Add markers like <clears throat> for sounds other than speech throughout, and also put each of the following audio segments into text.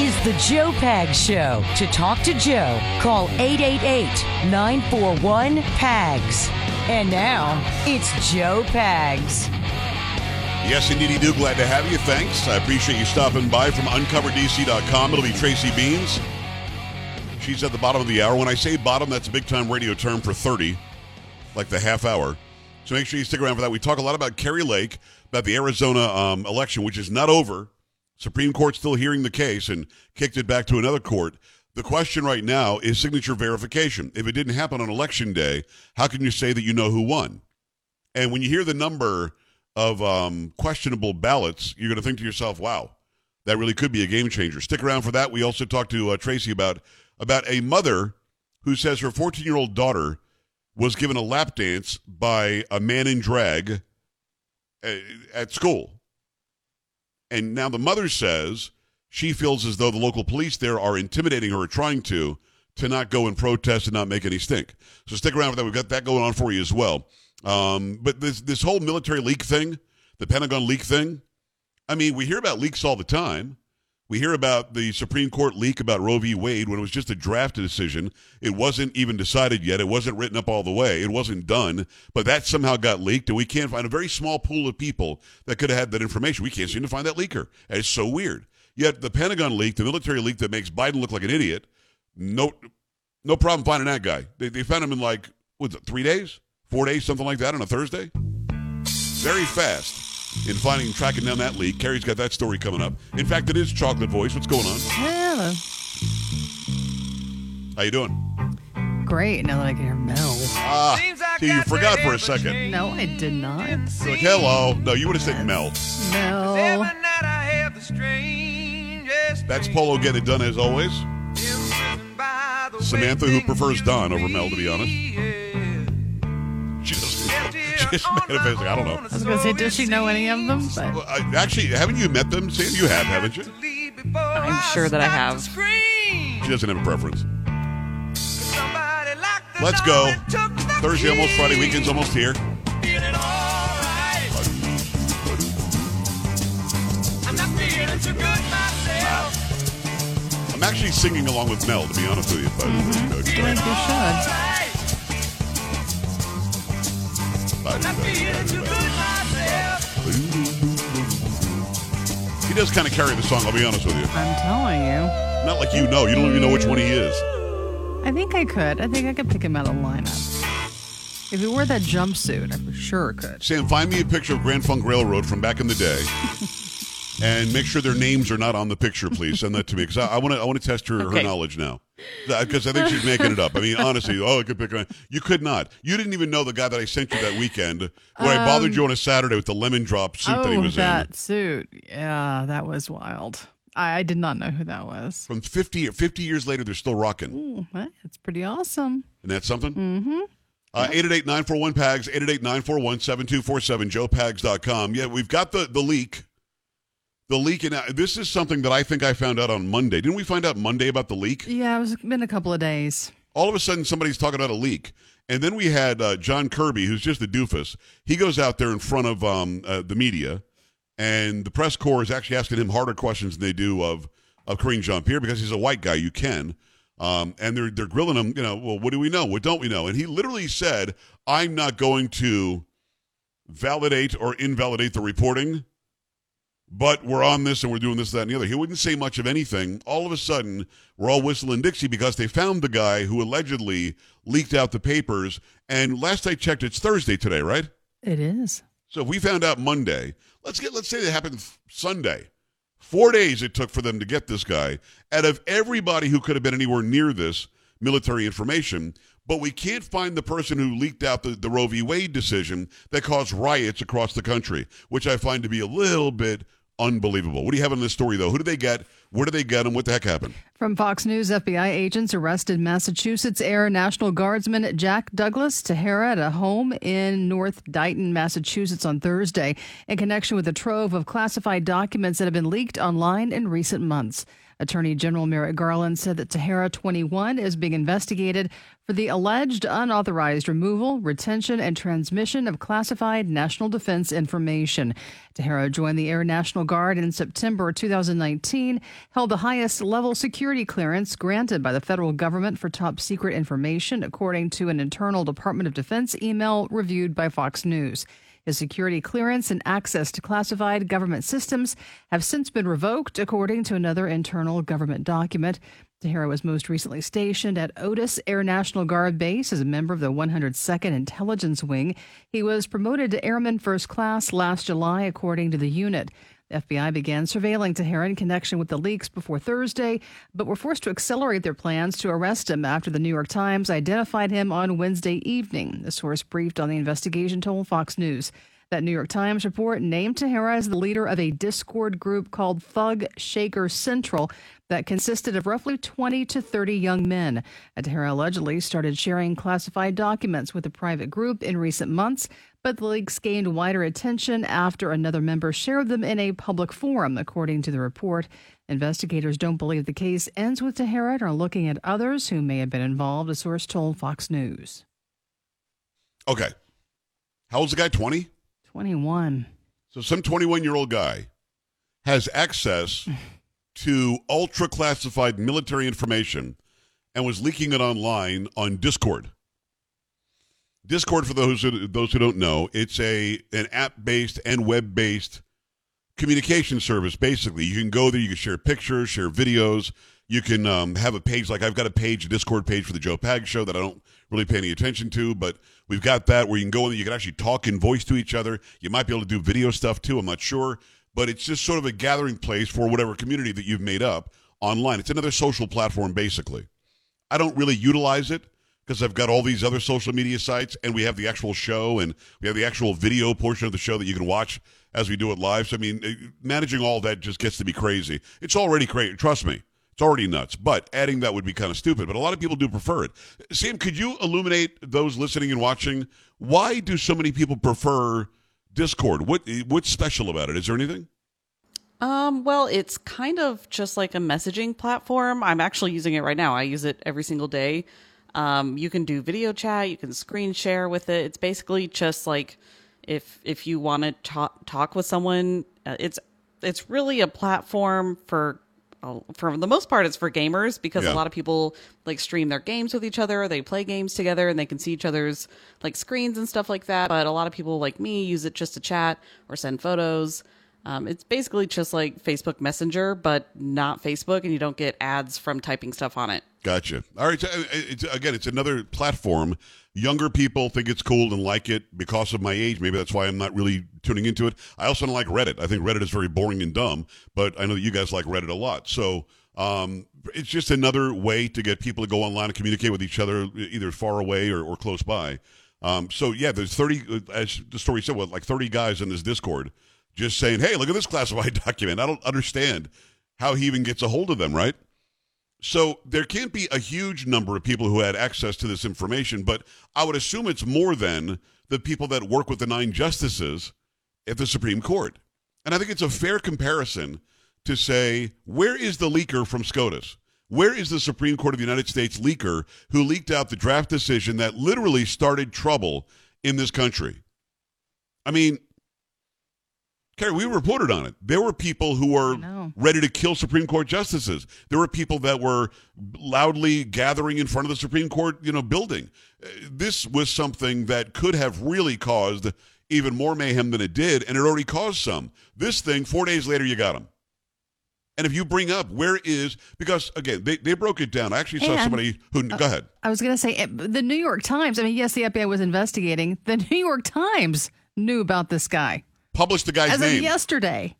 is the Joe Pags Show. To talk to Joe, call 888 941 PAGS. And now, it's Joe Pags. Yes, indeed, do. Glad to have you. Thanks. I appreciate you stopping by from uncoverdc.com. It'll be Tracy Beanz. She's at the bottom of the hour. When I say bottom, that's a big time radio term for 30, like the half hour. So make sure you stick around for that. We talk a lot about Kari Lake, about the Arizona um, election, which is not over. Supreme Court still hearing the case and kicked it back to another court. The question right now is signature verification. If it didn't happen on election day, how can you say that you know who won? And when you hear the number of um, questionable ballots, you're going to think to yourself, "Wow, that really could be a game changer." Stick around for that. We also talked to uh, Tracy about about a mother who says her 14 year old daughter was given a lap dance by a man in drag uh, at school, and now the mother says she feels as though the local police there are intimidating her or trying to to not go and protest and not make any stink. So stick around for that. We've got that going on for you as well. Um, but this this whole military leak thing, the Pentagon leak thing, I mean, we hear about leaks all the time. We hear about the Supreme Court leak about Roe v. Wade when it was just a draft decision. It wasn't even decided yet. It wasn't written up all the way. It wasn't done. But that somehow got leaked, and we can't find a very small pool of people that could have had that information. We can't seem to find that leaker. It's so weird. Yet the Pentagon leak, the military leak that makes Biden look like an idiot, no, no problem finding that guy. They, they found him in like what three days, four days, something like that on a Thursday. Very fast in finding and tracking down that leak. Kari's got that story coming up. In fact, it is Chocolate Voice. What's going on? Hello. How you doing? Great. Now that I can hear Mel. Ah, see, you forgot for a second. No, I did not. You're like, hello. No, you would have said Mel. Mel. That's Polo getting it done as always. Samantha, who prefers Don over Mel, to be honest. She doesn't. She's. I don't know. I was going to say, does she know any of them? But Well, I- actually, haven't you met them, Sam? You have, haven't you? I'm sure that I have. She doesn't have a preference. Let's go. Thursday almost Friday. Weekend's almost here. I'm actually singing along with Mel, to be honest with you. But I think you He does kind of carry the song. I'll be honest with you. I'm telling you. Not like you know. You don't even know which one he is. I think I could. I think I could pick him out of lineup. If he wore that jumpsuit, I for sure could. Sam, find me a picture of Grand Funk Railroad from back in the day, <laughs> and make sure their names are not on the picture, please. Send that to me because I want to. I want to test her her Okay. knowledge now, because I think she's making it up. I mean, honestly, oh, I could pick. a- You could not. You didn't even know the guy that I sent you that weekend where I bothered you on a Saturday with the lemon drop suit that he oh, was that in. suit. Yeah, that was wild. I, I did not know who that was. From 50, 50 years later, they're still rocking. Ooh, that's pretty awesome. Isn't that something? Mm-hmm. Uh, 888-941-PAGS, 888-941-7247, joepags.com. Yeah, we've got the, the leak. The leak, and this is something that I think I found out on Monday. Didn't we find out Monday about the leak? Yeah, it's been a couple of days. All of a sudden, somebody's talking about a leak. And then we had uh, John Kirby, who's just a doofus. He goes out there in front of um, uh, the media, and the press corps is actually asking him harder questions than they do of, of Karine Jean-Pierre because he's a white guy. You can. Um, and they're, they're grilling him, you know, well, what do we know? What don't we know? And he literally said, I'm not going to validate or invalidate the reporting, but we're on this and we're doing this, that, and the other. He wouldn't say much of anything. All of a sudden, we're all whistling Dixie because they found the guy who allegedly leaked out the papers. And last I checked, it's Thursday today, right? It is. So if we found out Monday, let's get let's say that happened Sunday. Four days it took for them to get this guy. Out of everybody who could have been anywhere near this military information, but we can't find the person who leaked out the, the Roe v. Wade decision that caused riots across the country, which I find to be a little bit unbelievable. What do you have on this story, though? Who do they get? Where do they get them? What the heck happened? From Fox News, FBI agents arrested Massachusetts Air National Guardsman Jack Douglas Teixeira at a home in North Dighton, Massachusetts on Thursday in connection with a trove of classified documents that have been leaked online in recent months. Attorney General Merrick Garland said that Teixeira 21 is being investigated for the alleged unauthorized removal, retention, and transmission of classified national defense information. Teixeira joined the Air National Guard in September 2019, held the highest level security clearance granted by the federal government for top secret information, according to an internal Department of Defense email reviewed by Fox News. His security clearance and access to classified government systems have since been revoked, according to another internal government document. Teixeira was most recently stationed at Otis Air National Guard Base as a member of the 102nd Intelligence Wing. He was promoted to Airman First Class last July, according to the unit. FBI began surveilling Teixeira in connection with the leaks before Thursday, but were forced to accelerate their plans to arrest him after the New York Times identified him on Wednesday evening. The source briefed on the investigation told Fox News. That New York Times report named Teixeira as the leader of a Discord group called Thug Shaker Central that consisted of roughly 20 to 30 young men. Teixeira allegedly started sharing classified documents with the private group in recent months, but the leaks gained wider attention after another member shared them in a public forum, according to the report. Investigators don't believe the case ends with Teixeira and are looking at others who may have been involved, a source told Fox News. Okay. How old's the guy? 20? 21. So some 21 year old guy has access <laughs> to ultra classified military information and was leaking it online on Discord. Discord, for those who, those who don't know, it's a an app based and web based communication service. Basically, you can go there, you can share pictures, share videos. You can um, have a page like I've got a page, a Discord page for the Joe Pags Show that I don't really pay any attention to, but we've got that where you can go in. You can actually talk in voice to each other. You might be able to do video stuff too. I'm not sure, but it's just sort of a gathering place for whatever community that you've made up online. It's another social platform, basically. I don't really utilize it because I've got all these other social media sites, and we have the actual show, and we have the actual video portion of the show that you can watch as we do it live. So, I mean, eh, managing all that just gets to be crazy. It's already crazy. Trust me. It's already nuts, but adding that would be kind of stupid. But a lot of people do prefer it. Sam, could you illuminate those listening and watching? Why do so many people prefer Discord? What what's special about it? Is there anything? Um, well, it's kind of just like a messaging platform. I'm actually using it right now. I use it every single day. Um, you can do video chat, you can screen share with it. It's basically just like if if you want to talk talk with someone, uh, it's it's really a platform for for the most part, it's for gamers because Yeah. a lot of people like stream their games with each other. They play games together and they can see each other's like screens and stuff like that. But a lot of people like me use it just to chat or send photos. Um, it's basically just like Facebook Messenger, but not Facebook, and you don't get ads from typing stuff on it. Gotcha. All right. So, uh, it's, again, it's another platform. Younger people think it's cool and like it because of my age. Maybe that's why I'm not really tuning into it. I also don't like Reddit. I think Reddit is very boring and dumb, but I know that you guys like Reddit a lot. So um, it's just another way to get people to go online and communicate with each other, either far away or, or close by. Um, so yeah, there's 30, as the story said, what, like 30 guys in this Discord just saying, hey, look at this classified <laughs> document. I don't understand how he even gets a hold of them, right? So there can't be a huge number of people who had access to this information, but I would assume it's more than the people that work with the nine justices at the Supreme Court. And I think it's a fair comparison to say, where is the leaker from SCOTUS? Where is the Supreme Court of the United States leaker who leaked out the draft decision that literally started trouble in this country? I mean, Carrie, we reported on it. There were people who were ready to kill Supreme Court justices. There were people that were loudly gathering in front of the Supreme Court, you know, building. Uh, This was something that could have really caused even more mayhem than it did, and it already caused some. This thing, four days later, you got him. And if you bring up where is because again they, they broke it down. I actually saw And- somebody who go ahead. I was going to say eh, the New York Times. I mean, yes, the FBI was investigating. The New York Times knew about this guy Publish the guy's as of name. yesterday.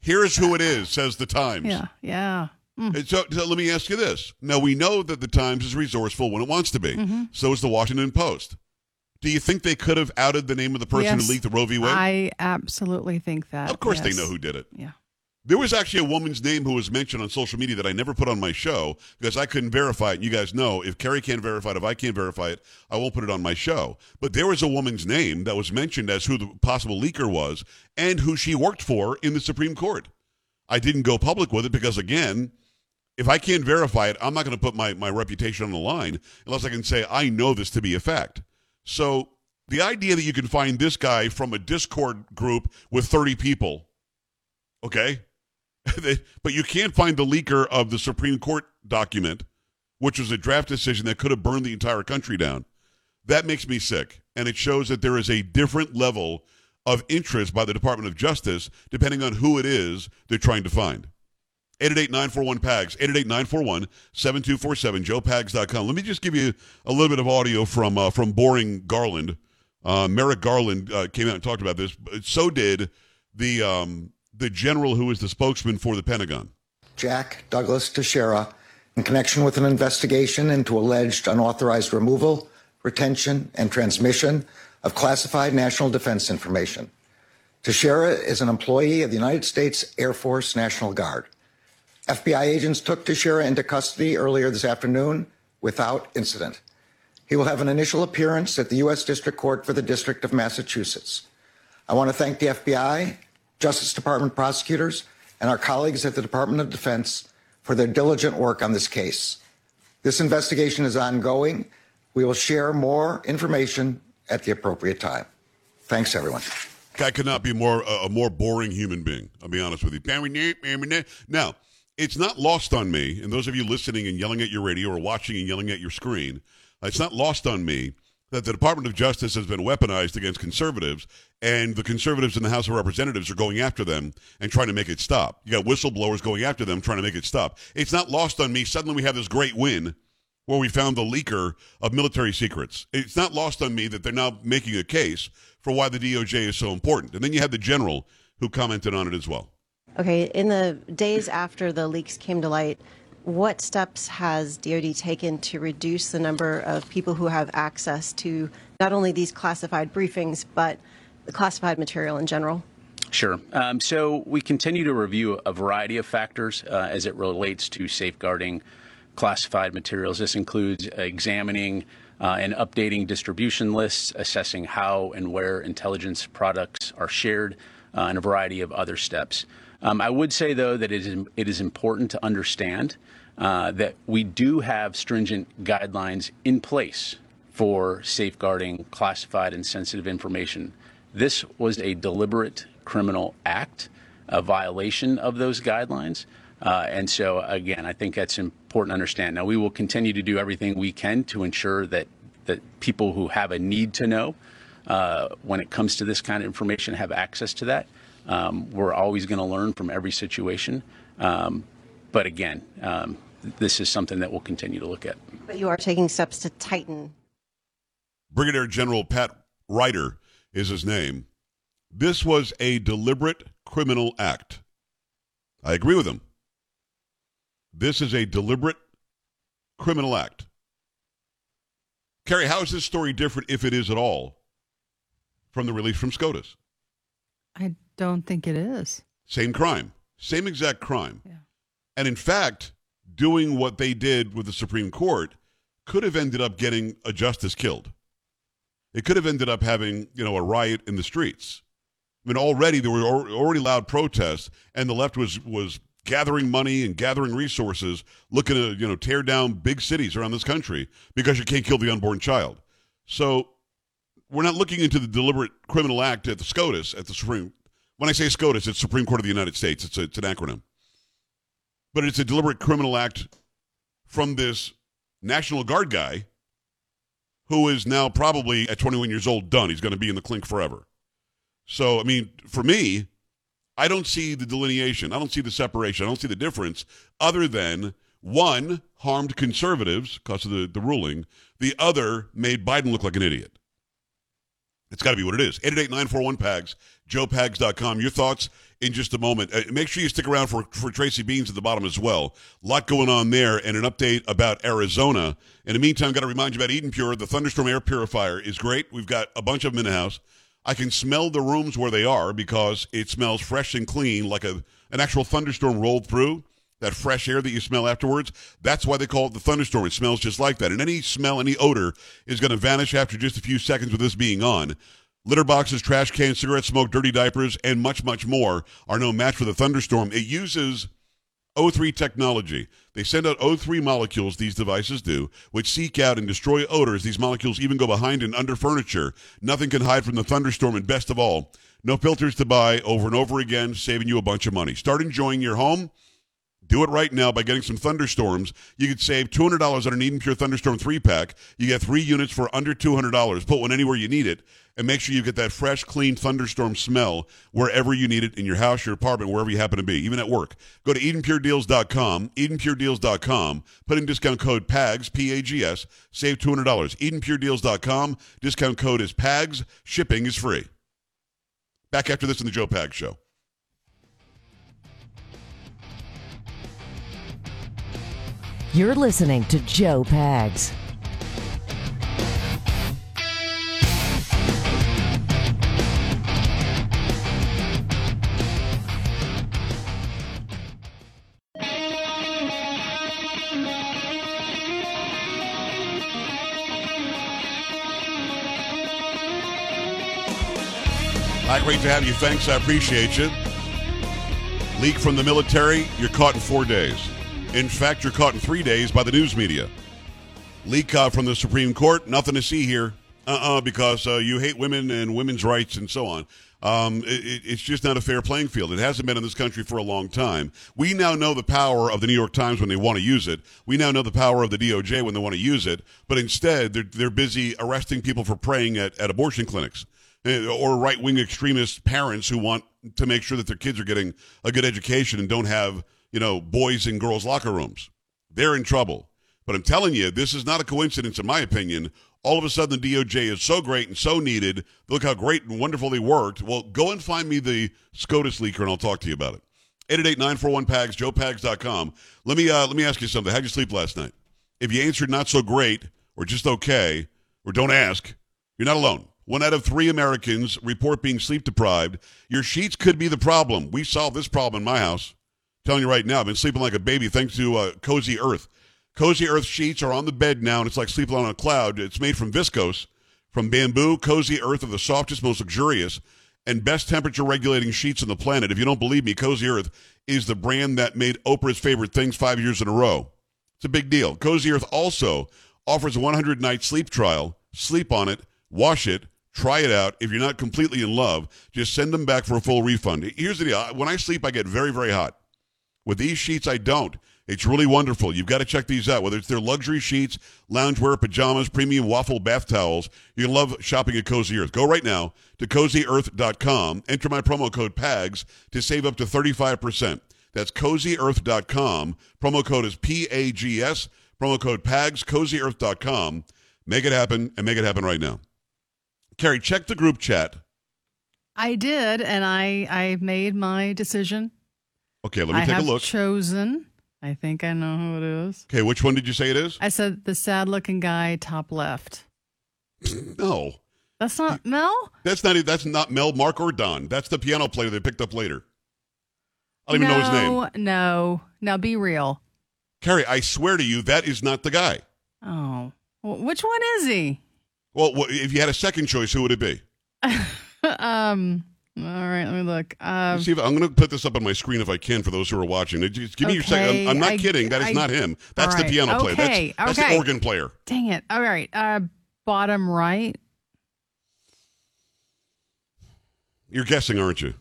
Here is who it is, says the Times. Yeah, yeah. And So, so let me ask you this. Now, we know that the Times is resourceful when it wants to be. Mm-hmm. So is the Washington Post. Do you think they could have outed the name of the person Yes, who leaked the Roe v. Wade? I absolutely think that. of course yes. they know who did it. Yeah. There was actually a woman's name who was mentioned on social media that I never put on my show because I couldn't verify it. You guys know if Carrie can't verify it, if I can't verify it, I won't put it on my show. But there was a woman's name that was mentioned as who the possible leaker was and who she worked for in the Supreme Court. I didn't go public with it because, again, If I can't verify it, I'm not going to put my, my reputation on the line unless I can say I know this to be a fact. So the idea that you can find this guy from a Discord group with 30 people, okay, <laughs> but you can't find the leaker of the Supreme Court document, which was a draft decision that could have burned the entire country down. That makes me sick. And it shows that there is a different level of interest by the Department of Justice depending on who it is they're trying to find. 888-941-PAGS, 888-941-7247, joepags.com. Let me just give you a little bit of audio from uh, from Boring Garland. Uh, Merrick Garland uh, came out and talked about this. So did the um, the general who is the spokesman for the Pentagon. Jack Douglas Teixeira, in connection with an investigation into alleged unauthorized removal, retention, and transmission of classified national defense information. Teixeira is an employee of the United States Air Force National Guard. FBI agents took Teixeira into custody earlier this afternoon without incident. He will have an initial appearance at the U.S. District Court for the District of Massachusetts. I want to thank the FBI, Justice Department prosecutors, and our colleagues at the Department of Defense for their diligent work on this case. This investigation is ongoing. We will share more information at the appropriate time. Thanks, everyone. Guy could not be more uh, a more boring human being. I'll be honest with you. Now, it's not lost on me, and those of you listening and yelling at your radio or watching and yelling at your screen, it's not lost on me that the Department of Justice has been weaponized against conservatives, and the conservatives in the House of Representatives are going after them and trying to make it stop. You got whistleblowers going after them, trying to make it stop. It's not lost on me. Suddenly we have this great win where we found the leaker of military secrets. It's not lost on me that they're now making a case for why the DOJ is so important. And then you have the general who commented on it as well. Okay, in the days after the leaks came to light, what steps has DoD taken to reduce the number of people who have access to not only these classified briefings, but the classified material in general? Sure. Um, so we continue to review a variety of factors uh, as it relates to safeguarding classified materials. This includes examining uh, and updating distribution lists, assessing how and where intelligence products are shared, uh, and a variety of other steps. Um, I would say, though, that it is, it is important to understand uh, that we do have stringent guidelines in place for safeguarding classified and sensitive information. This was a deliberate criminal act, a violation of those guidelines. Uh, and so, again, I think that's important to understand. Now, we will continue to do everything we can to ensure that, that people who have a need to know uh, when it comes to this kind of information have access to that. Um, we're always going to learn from every situation. Um, but again, um, this is something that we'll continue to look at. But you are taking steps to tighten. Brigadier General Pat Ryder is his name. This was a deliberate criminal act. I agree with him. This is a deliberate criminal act. Kerry, how is this story different, if it is at all, from the release from SCOTUS? I don't think it is. Same crime, same exact crime. Yeah. And in fact, doing what they did with the Supreme Court could have ended up getting a justice killed. It could have ended up having, you know, a riot in the streets. I mean, already there were already loud protests, and the left was was gathering money and gathering resources, looking to you know tear down big cities around this country because you can't kill the unborn child. So we're not looking into the deliberate criminal act at the SCOTUS at the Supreme. When I say SCOTUS, it's Supreme Court of the United States. It's a, it's an acronym, but it's a deliberate criminal act from this National Guard guy who is now probably at 21 years old done. He's going to be in the clink forever. So I mean, for me, I don't see the delineation. I don't see the separation. I don't see the difference other than one harmed conservatives because of the, the ruling, the other made Biden look like an idiot. It's got to be what it is. 888-941-PAGS, joepags.com. Your thoughts in just a moment. Uh, make sure you stick around for, for Tracy Beanz at the bottom as well. A lot going on there and an update about Arizona. In the meantime, got to remind you about Eden Pure. The Thunderstorm air purifier is great. We've got a bunch of them in the house. I can smell the rooms where they are because it smells fresh and clean like a an actual thunderstorm rolled through. That fresh air that you smell afterwards. That's why they call it the thunderstorm. It smells just like that. And any smell, any odor is going to vanish after just a few seconds with this being on. Litter boxes, trash cans, cigarette smoke, dirty diapers, and much, much more are no match for the thunderstorm. It uses O3 technology. They send out O3 molecules, these devices do, which seek out and destroy odors. These molecules even go behind and under furniture. Nothing can hide from the thunderstorm, and best of all, no filters to buy over and over again, saving you a bunch of money. Start enjoying your home. Do it right now by getting some thunderstorms. You could save $200 on an Eden Pure Thunderstorm 3 pack. You get three units for under $200. Put one anywhere you need it, and make sure you get that fresh, clean thunderstorm smell wherever you need it in your house, your apartment, wherever you happen to be, even at work. Go to EdenPureDeals.com, EdenPureDeals.com, put in discount code PAGS, P A G S, save $200. EdenPureDeals.com, discount code is PAGS, shipping is free. Back after this in the Joe Pags Show. You're listening to Joe Pags. Hi, great to have you. Thanks. I appreciate you. Leak from the military, you're caught in four days. In fact, you're caught in three days by the news media. Leak uh, from the Supreme Court, nothing to see here. Uh-uh, because uh, you hate women and women's rights and so on. Um, it, it's just not a fair playing field. It hasn't been in this country for a long time. We now know the power of the New York Times when they want to use it. We now know the power of the DOJ when they want to use it. But instead, they're, they're busy arresting people for praying at, at abortion clinics eh, or right wing extremist parents who want to make sure that their kids are getting a good education and don't have, you know, boys and girls locker rooms. They're in trouble. But I'm telling you, this is not a coincidence, in my opinion. All of a sudden, the DOJ is so great and so needed. Look how great and wonderful they worked. Well, go and find me the SCOTUS leaker, and I'll talk to you about it. 888-941-PAGS, joepags.com. Let me, uh, let me ask you something. How'd you sleep last night? If you answered not so great or just okay or don't ask, you're not alone. One out of three Americans report being sleep deprived. Your sheets could be the problem. We solved this problem in my house. Telling you right now, I've been sleeping like a baby thanks to uh, Cozy Earth. Cozy Earth sheets are on the bed now, and it's like sleeping on a cloud. It's made from viscose, from bamboo. Cozy Earth are the softest, most luxurious, and best temperature regulating sheets on the planet. If you don't believe me, Cozy Earth is the brand that made Oprah's favorite things five years in a row. It's a big deal. Cozy Earth also offers a 100 night sleep trial. Sleep on it, wash it, try it out. If you're not completely in love, just send them back for a full refund. Here's the deal when I sleep, I get very, very hot. With these sheets, I don't. It's really wonderful. You've got to check these out. Whether it's their luxury sheets, loungewear, pajamas, premium waffle bath towels, you love shopping at Cozy Earth. Go right now to cozyearth.com. Enter my promo code PAGS to save up to 35%. That's cozyearth.com. Promo code is P A G S. Promo code PAGS, cozyearth.com. Make it happen and make it happen right now. Carrie, check the group chat. I did, and I I made my decision. Okay, let me I take a look. chosen. I think I know who it is. okay, which one did you say it is? I said the sad looking guy top left. <laughs> No. That's not Mel? That's not that's not Mel, Mark, or Don. That's the piano player they picked up later. I don't even know his name. No, no. Now be real. Carrie, I swear to you, that is not the guy. Oh. Well, which one is he? Well, if you had a second choice, who would it be? <laughs> um all right, let me look. Um, I'm going to put this up on my screen if I can for those who are watching. Just give me your second. I'm, I'm not I- kidding. That is I- not him. That's all the right, piano player. okay, That's, that's okay. the organ player. dang it. All right. Uh bottom right. You're guessing, aren't you?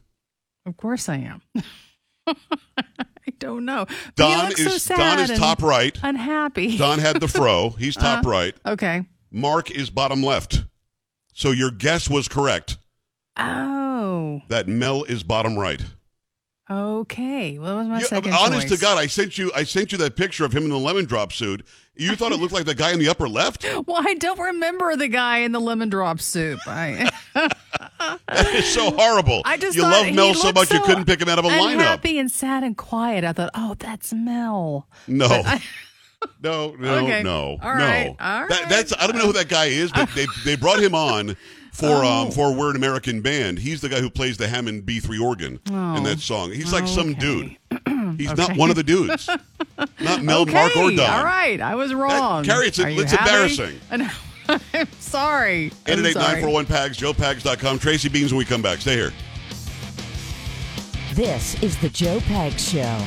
Of course I am. <laughs> I don't know. But Don so is sad Don is top right. Unhappy. Don had the fro. <laughs> He's top Uh-huh. right. Okay. Mark is bottom left. So your guess was correct. Oh. Oh. That Mel is bottom right. Okay. Well, that was my You- second honest choice. to God, I sent you. I sent you that picture of him in the lemon drop suit. You thought it looked like the guy in the upper left. <laughs> Well, I don't remember the guy in the lemon drop soup. I, <laughs> That is so horrible. I just you love Mel so much you couldn't pick him out of a lineup. Unhappy and sad and quiet. I thought, oh, that's Mel. No. But I- No, no, Okay. no, All no. right. All That, that's I don't know who that guy is, but they they brought him on for <laughs> Oh. um for We're an American Band. He's the guy who plays the Hammond B3 organ in that song. He's like some dude. Okay. <clears throat> He's not one of the dudes. Not Mel, okay. Mark, or Don. All right. I was wrong. Carrie, it's- Are it's embarrassing. I <laughs> know. I'm sorry. I'm sorry. 888-941-PAGS, joepags.com. Tracy Beanz when we come back. Stay here. This is the Joe Pags Show.